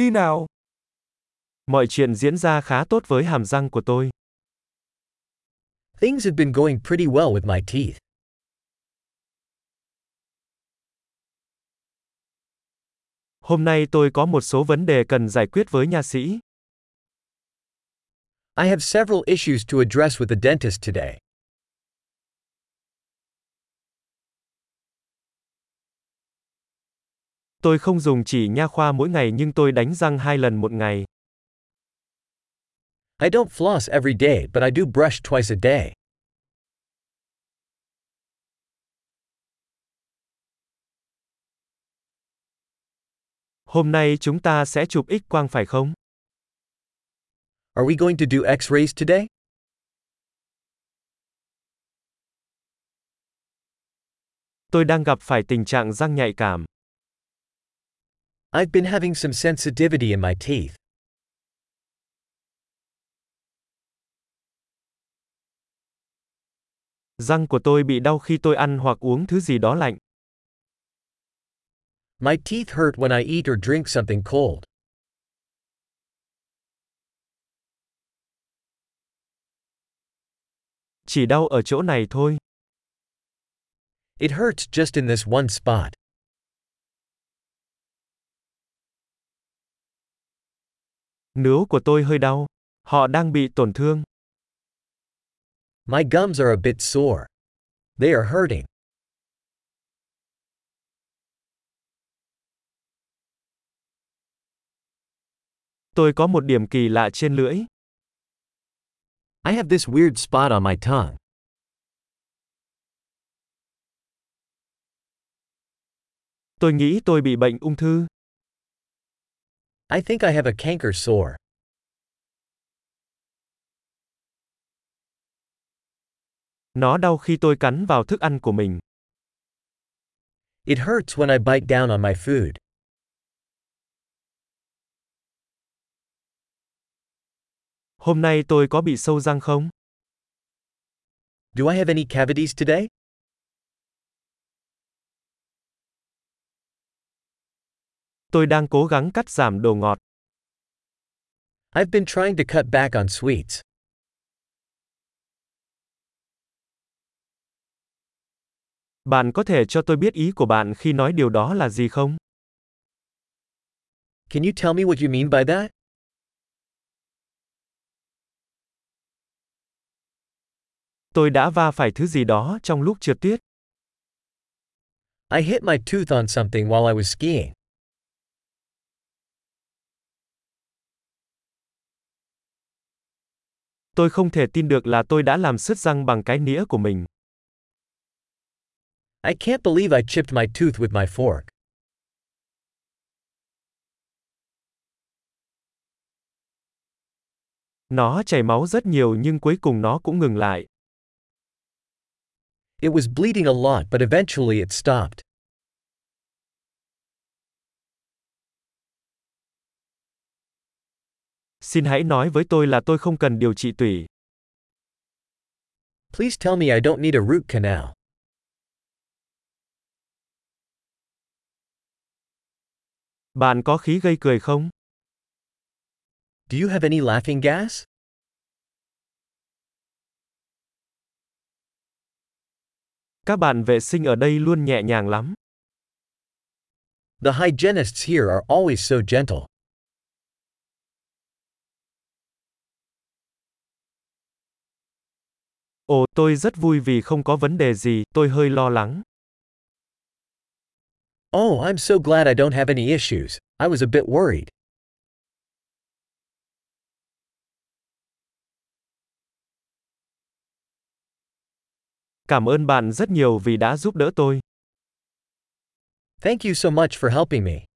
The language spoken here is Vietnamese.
đi nào. Mọi chuyện diễn ra khá tốt với hàm răng của tôi. Things have been going pretty well with my teeth. Hôm nay tôi có một số vấn đề cần giải quyết với nha sĩ. I have several issues to address with the dentist today. Tôi không dùng chỉ nha khoa mỗi ngày nhưng tôi đánh răng hai lần một ngày. I don't floss every day, but I do brush twice a day. Hôm nay chúng ta sẽ chụp X quang phải không? Are we going to do x-rays today? Tôi đang gặp phải tình trạng răng nhạy cảm. I've been having some sensitivity in my teeth. Răng của tôi bị đau khi tôi ăn hoặc uống thứ gì đó lạnh. My teeth hurt when I eat or drink something cold. Chỉ đau ở chỗ này thôi. It hurts just in this one spot. Nướu của tôi hơi đau. Họ đang bị tổn thương. My gums are a bit sore. They are hurting. Tôi có một điểm kỳ lạ trên lưỡi. I have this weird spot on my tongue. Tôi nghĩ tôi bị bệnh ung thư. I think I have a canker sore. Nó đau khi tôi cắn vào thức ăn của mình. It hurts when I bite down on my food. Hôm nay tôi có bị sâu răng không? Do I have any cavities today? Tôi đang cố gắng cắt giảm đồ ngọt. I've been trying to cut back on sweets. Bạn có thể cho tôi biết ý của bạn khi nói điều đó là gì không? Can you tell me what you mean by that? Tôi đã va phải thứ gì đó trong lúc trượt tuyết. I hit my tooth on something while I was skiing. Tôi không thể tin được là tôi đã làm sứt răng bằng cái nĩa của mình. I can't believe I chipped my tooth with my fork. Nó chảy máu rất nhiều nhưng cuối cùng nó cũng ngừng lại. It was bleeding a lot, but eventually it stopped. Xin hãy nói với tôi là tôi không cần điều trị tủy. Please tell me I don't need a root canal. Bạn có khí gây cười không? Do you have any laughing gas? Các bạn vệ sinh ở đây luôn nhẹ nhàng lắm. The hygienists here are always so gentle. Ồ, tôi rất vui vì không có vấn đề gì, tôi hơi lo lắng. Oh, I'm so glad I don't have any issues. I was a bit worried. Cảm ơn bạn rất nhiều vì đã giúp đỡ tôi. Thank you so much for helping me.